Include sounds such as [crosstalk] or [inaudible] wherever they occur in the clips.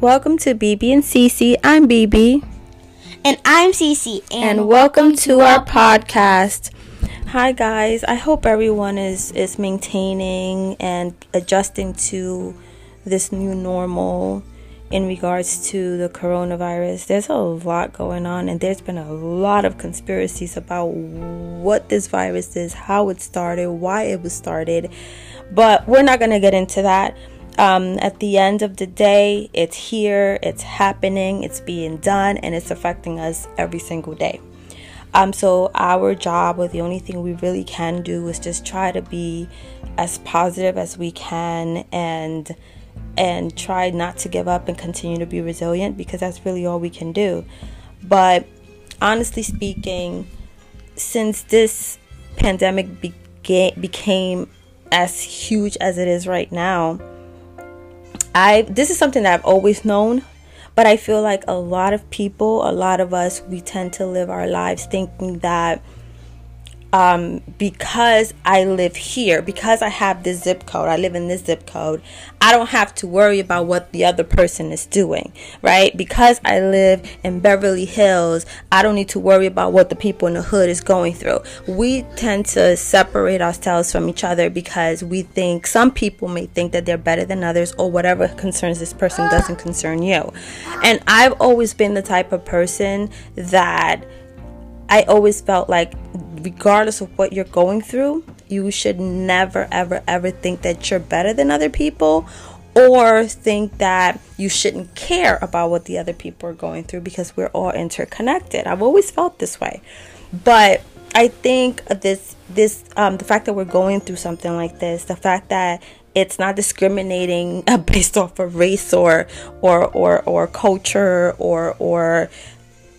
Welcome to BB and CC. I'm BB. And I'm CC. And, and welcome, welcome, to our podcast. Hi guys. I hope everyone is is maintaining and adjusting to this new normal in regards to the coronavirus. There's a lot going on and there's been a lot of conspiracies about what this virus is, how it started, why it was started. But we're not going to get into that um, at the end of the day, it's here, it's happening, it's being done, and it's affecting us every single day. Um, so our job, or the only thing we really can do, is just try to be as positive as we can, and and try not to give up and continue to be resilient because that's really all we can do. But honestly speaking, since this pandemic bega- became as huge as it is right now I this is something that I've always known, but I feel like a lot of people, a lot of us, we tend to live our lives thinking that um, because I live here, because I have this zip code, I live in this zip code, I don't have to worry about what the other person is doing, right? Because I live in Beverly Hills, I don't need to worry about what the people in the hood is going through. We tend to separate ourselves from each other because we think some people may think that they're better than others or whatever concerns this person doesn't concern you. And I've always been the type of person that I always felt like regardless of what you're going through, you should never, ever, ever think that you're better than other people or think that you shouldn't care about what the other people are going through because we're all interconnected. I've always felt this way. But I think this this um, the fact that we're going through something like this, the fact that it's not discriminating [laughs] based off of race or or or, or culture or or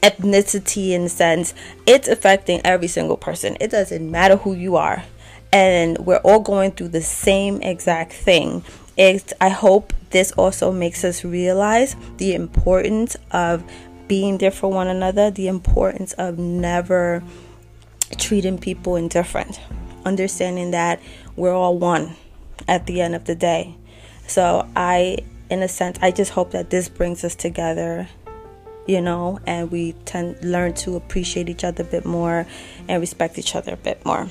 ethnicity in the sense it's affecting every single person. It doesn't matter who you are. And we're all going through the same exact thing. It, i hope this also makes us realize the importance of being there for one another the importance of never treating people indifferent understanding that we're all one at the end of the day. So i in a sense i just hope that this brings us together you know, and we tend learn to appreciate each other a bit more and respect each other a bit more.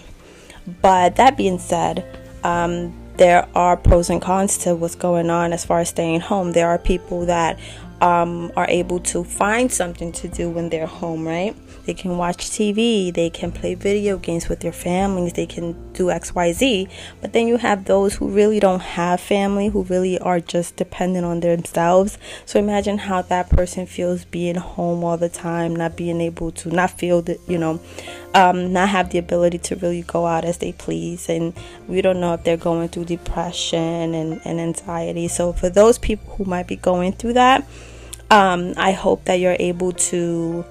But that being said, um, there are pros and cons to what's going on as far as staying home. There are people that um, are able to find something to do when they're home, right? They can watch TV, they can play video games with their families, they can do XYZ. But then you have those who really don't have family, who really are just dependent on themselves. So imagine how that person feels being home all the time, not being able to, not feel that, you know, um, not have the ability to really go out as they please. And we don't know if they're going through depression and, and anxiety. So for those people who might be going through that, um, I hope that you're able to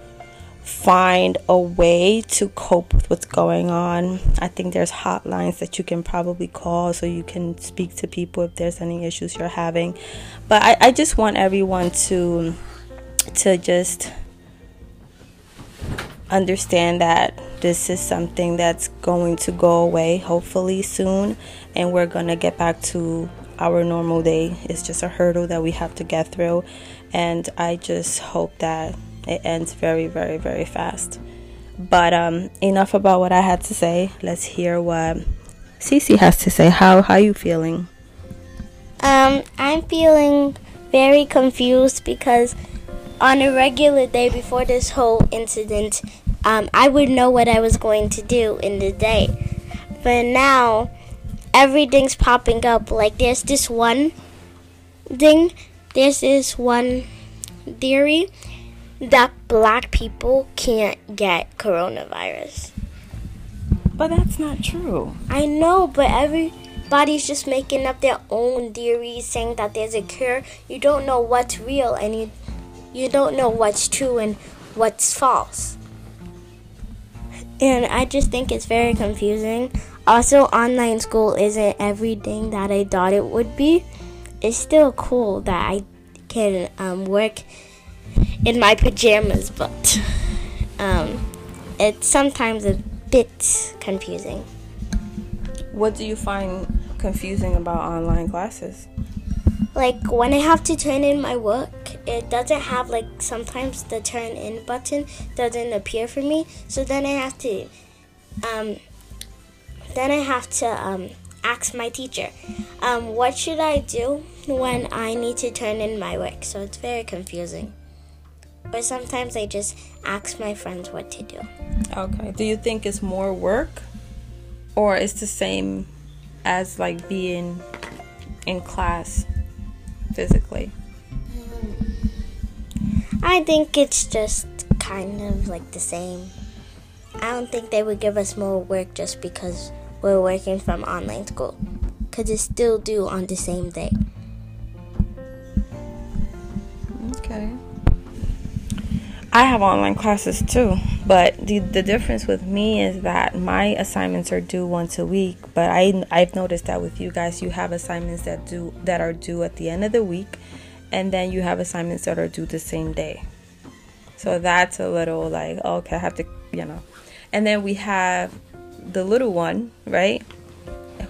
find a way to cope with what's going on. I think there's hotlines that you can probably call so you can speak to people if there's any issues you're having. But I, I just want everyone to to just understand that this is something that's going to go away hopefully soon and we're going to get back to our normal day. It's just a hurdle that we have to get through and I just hope that it ends very, very, very fast. But um, enough about what I had to say. Let's hear what Cece has to say. How how you feeling? Um, I'm feeling very confused because on a regular day before this whole incident, um, I would know what I was going to do in the day. But now, everything's popping up. Like there's this one thing, there's this one theory that black people can't get coronavirus. But that's not true. I know, but everybody's just making up their own theories saying that there's a cure. You don't know what's real and you you don't know what's true and what's false. And I just think it's very confusing. Also, online school isn't everything that I thought it would be. It's still cool that I can um, work in my pajamas, but um, it's sometimes a bit confusing. What do you find confusing about online classes? like when I have to turn in my work, it doesn't have like sometimes the turn in button doesn't appear for me. So then I have to um then I have to um ask my teacher, um, what should I do when I need to turn in my work? So it's very confusing. Or sometimes I just ask my friends what to do. Okay. Do you think it's more work or it's the same as like being in class physically? Hmm. I think it's just kind of like the same. I don't think they would give us more work just because we're working from online school because it's still due on the same day. I have online classes too, but the the difference with me is that my assignments are due once a week, but I I've noticed that with you guys you have assignments that do that are due at the end of the week and then you have assignments that are due the same day. So that's a little like okay, I have to, you know. And then we have the little one, right?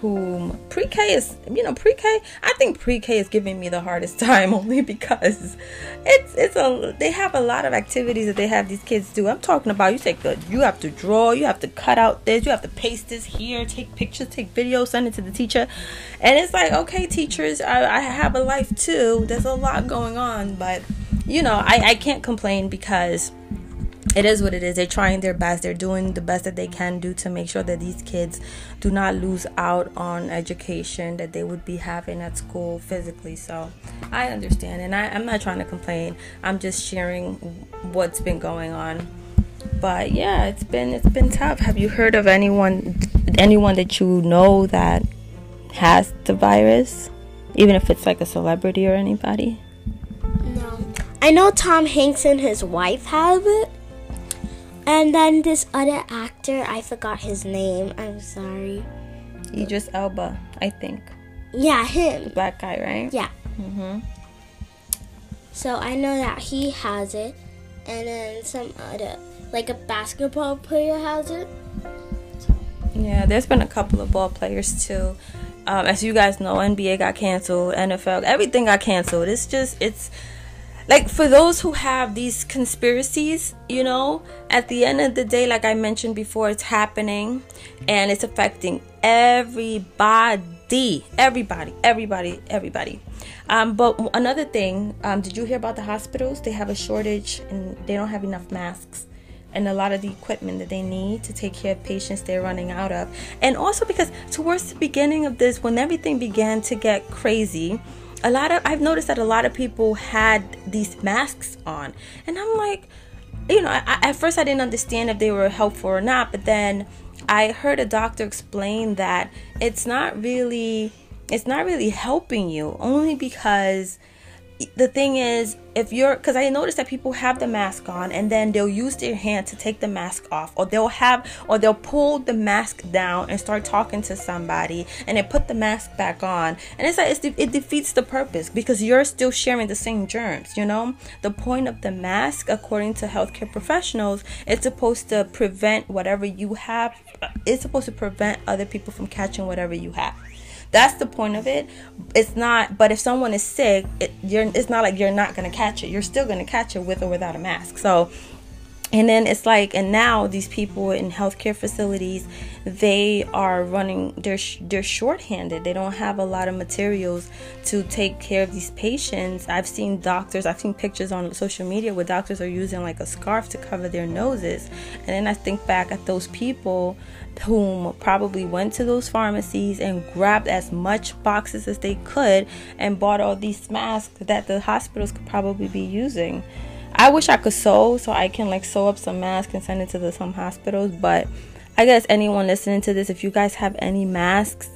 Whom pre-K is, you know, pre-K. I think pre-K is giving me the hardest [laughs] time only because it's it's a they have a lot of activities that they have these kids do. I'm talking about you take the you have to draw, you have to cut out this, you have to paste this here, take pictures, take videos, send it to the teacher, and it's like okay, teachers, I, I have a life too. There's a lot going on, but you know, I I can't complain because it is what it is. They're trying their best. They're doing the best that they can do to make sure that these kids do not lose out on education that they would be having at school physically. So I understand, and I, I'm not trying to complain. I'm just sharing what's been going on. But yeah, it's been it's been tough. Have you heard of anyone anyone that you know that has the virus, even if it's like a celebrity or anybody? No. I know Tom Hanks and his wife have it. And then this other actor, I forgot his name. I'm sorry. Idris Elba, I think. Yeah, him. The black guy, right? Yeah. Mhm. So I know that he has it, and then some other, like a basketball player has it. Yeah, there's been a couple of ball players too. Um, as you guys know, NBA got canceled, NFL, everything got canceled. It's just, it's like for those who have these conspiracies, you know, at the end of the day, like I mentioned before, it's happening and it's affecting everybody, everybody, everybody, everybody. Um, but another thing, um, did you hear about the hospitals? They have a shortage and they don't have enough masks and a lot of the equipment that they need to take care of patients they're running out of. And also because towards the beginning of this, when everything began to get crazy, a lot of I've noticed that a lot of people had these masks on, and I'm like, you know, I, at first I didn't understand if they were helpful or not, but then I heard a doctor explain that it's not really it's not really helping you only because the thing is if you're because i noticed that people have the mask on and then they'll use their hand to take the mask off or they'll have or they'll pull the mask down and start talking to somebody and they put the mask back on. And it's like it's, it defeats the purpose because you're still sharing the same germs you know? The point of the mask according to healthcare professionals it's supposed to prevent whatever you have it's supposed to prevent other people from catching whatever you have that's the point of it. It's not. But if someone is sick, it, you're. It's not like you're not gonna catch it. You're still gonna catch it with or without a mask. So and then it's like and now these people in healthcare facilities they are running they're they're shorthanded. They don't have a lot of materials to take care of these patients. I've seen doctors i've seen pictures on social media where doctors are using like a scarf to cover their noses. And then i think back at those people whom probably went to those pharmacies and grabbed as much boxes as they could and bought all these masks that the hospitals could probably be using I wish I could sew so I can like sew up some masks and send it to the, some hospitals. But I guess anyone listening to this, if you guys have any masks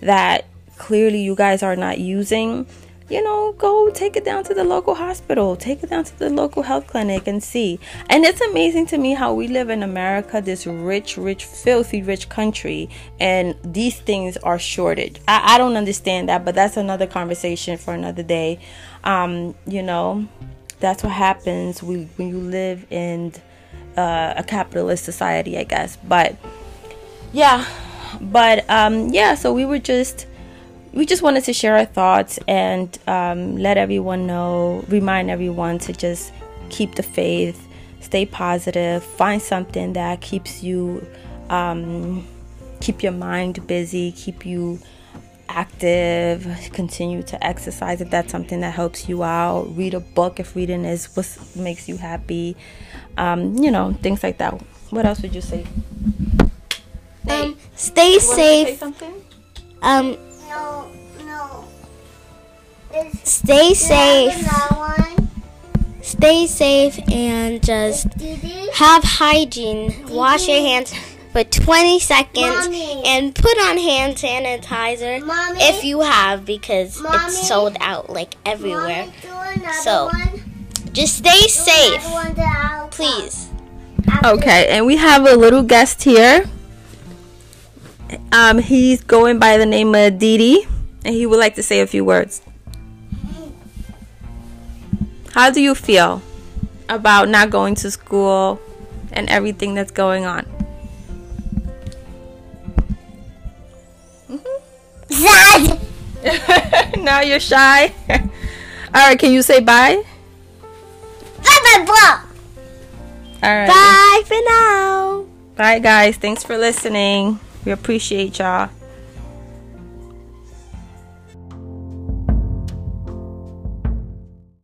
that clearly you guys are not using, you know, go take it down to the local hospital, take it down to the local health clinic and see. And it's amazing to me how we live in America, this rich, rich, filthy rich country, and these things are shortage. I, I don't understand that, but that's another conversation for another day. Um, you know, that's what happens when, you live in uh, a capitalist society, I guess. But yeah, but um, yeah, so we were just we just wanted to share our thoughts and um, let everyone know, remind everyone to just keep the faith, stay positive, find something that keeps you, um, keep your mind busy, keep you active, continue to exercise if that's something that helps you out, read a book if reading is what makes you happy, um, you know, things like that. What else would you say? Um, stay safe. Um, No, no. It's stay safe. that one. Stay safe and just have hygiene. Wash your hands for 20 seconds Mommy. and put on hand sanitizer Mommy. if you have because Mommy. it's sold out like everywhere. Mommy, do another So, one. Just stay Do safe, another one that I'll please. Okay, and we have a little guest here. Um, he's going by the name of Didi, and he would like to say a few words. How do you feel about not going to school and everything that's going on? [laughs] now you're shy. [laughs] All right, can you say bye? Bye, blah, blah. All right. Bye for now. Bye, guys. Thanks for listening. We appreciate y'all.